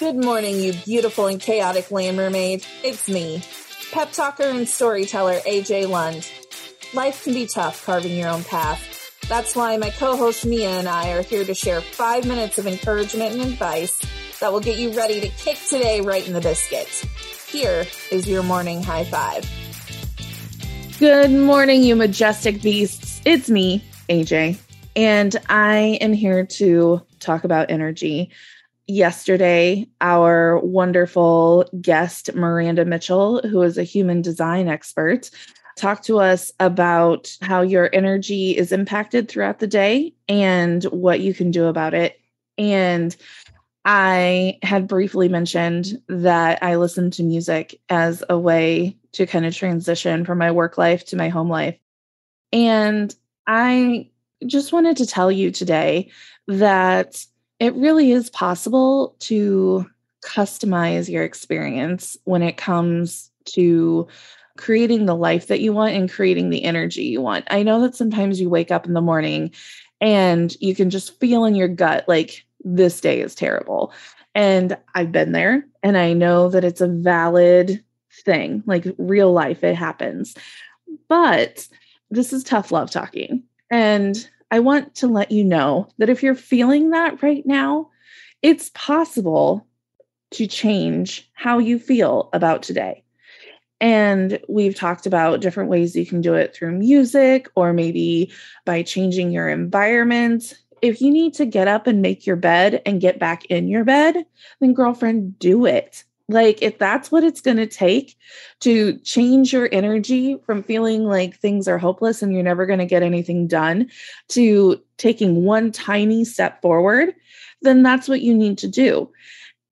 Good morning, you beautiful and chaotic land mermaid. It's me, pep talker and storyteller AJ Lund. Life can be tough carving your own path. That's why my co-host Mia and I are here to share five minutes of encouragement and advice that will get you ready to kick today right in the biscuit. Here is your morning high five. Good morning, you majestic beasts. It's me, AJ, and I am here to talk about energy yesterday, our wonderful guest, Miranda Mitchell, who is a human design expert, talked to us about how your energy is impacted throughout the day and what you can do about it. And I had briefly mentioned that I listen to music as a way to kind of transition from my work life to my home life. And I just wanted to tell you today that it really is possible to customize your experience when it comes to creating the life that you want and creating the energy you want. I know that sometimes you wake up in the morning and you can just feel in your gut like this day is terrible. And I've been there and I know that it's a valid thing, like real life, it happens. But this is tough love talking. And I want to let you know that if you're feeling that right now, it's possible to change how you feel about today. And we've talked about different ways you can do it through music or maybe by changing your environment. If you need to get up and make your bed and get back in your bed, then girlfriend, do it. Like, if that's what it's going to take to change your energy from feeling like things are hopeless and you're never going to get anything done to taking one tiny step forward, then that's what you need to do.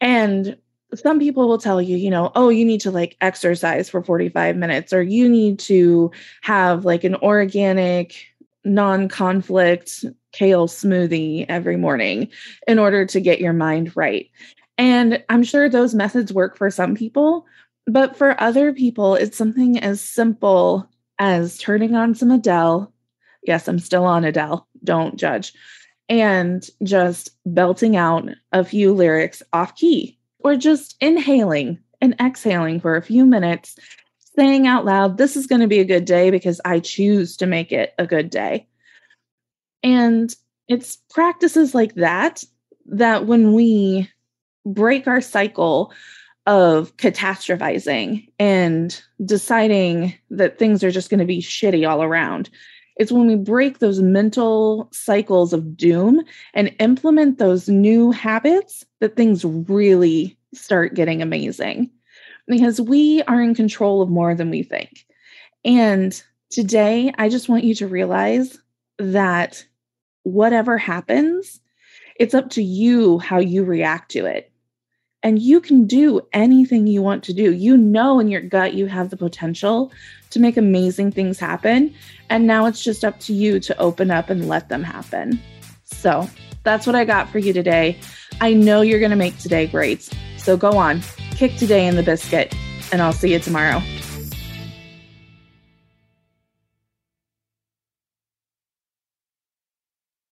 And some people will tell you, you know, oh, you need to like exercise for 45 minutes, or you need to have like an organic, non conflict kale smoothie every morning in order to get your mind right. And I'm sure those methods work for some people, but for other people, it's something as simple as turning on some Adele. Yes, I'm still on Adele, don't judge. And just belting out a few lyrics off key, or just inhaling and exhaling for a few minutes, saying out loud, This is going to be a good day because I choose to make it a good day. And it's practices like that that when we break our cycle of catastrophizing and deciding that things are just going to be shitty all around. It's when we break those mental cycles of doom and implement those new habits that things really start getting amazing because we are in control of more than we think. And today, I just want you to realize that whatever happens, it's up to you how you react to it and you can do anything you want to do. You know in your gut you have the potential to make amazing things happen. And now it's just up to you to open up and let them happen. So that's what I got for you today. I know you're going to make today great. So go on, kick today in the biscuit, and I'll see you tomorrow.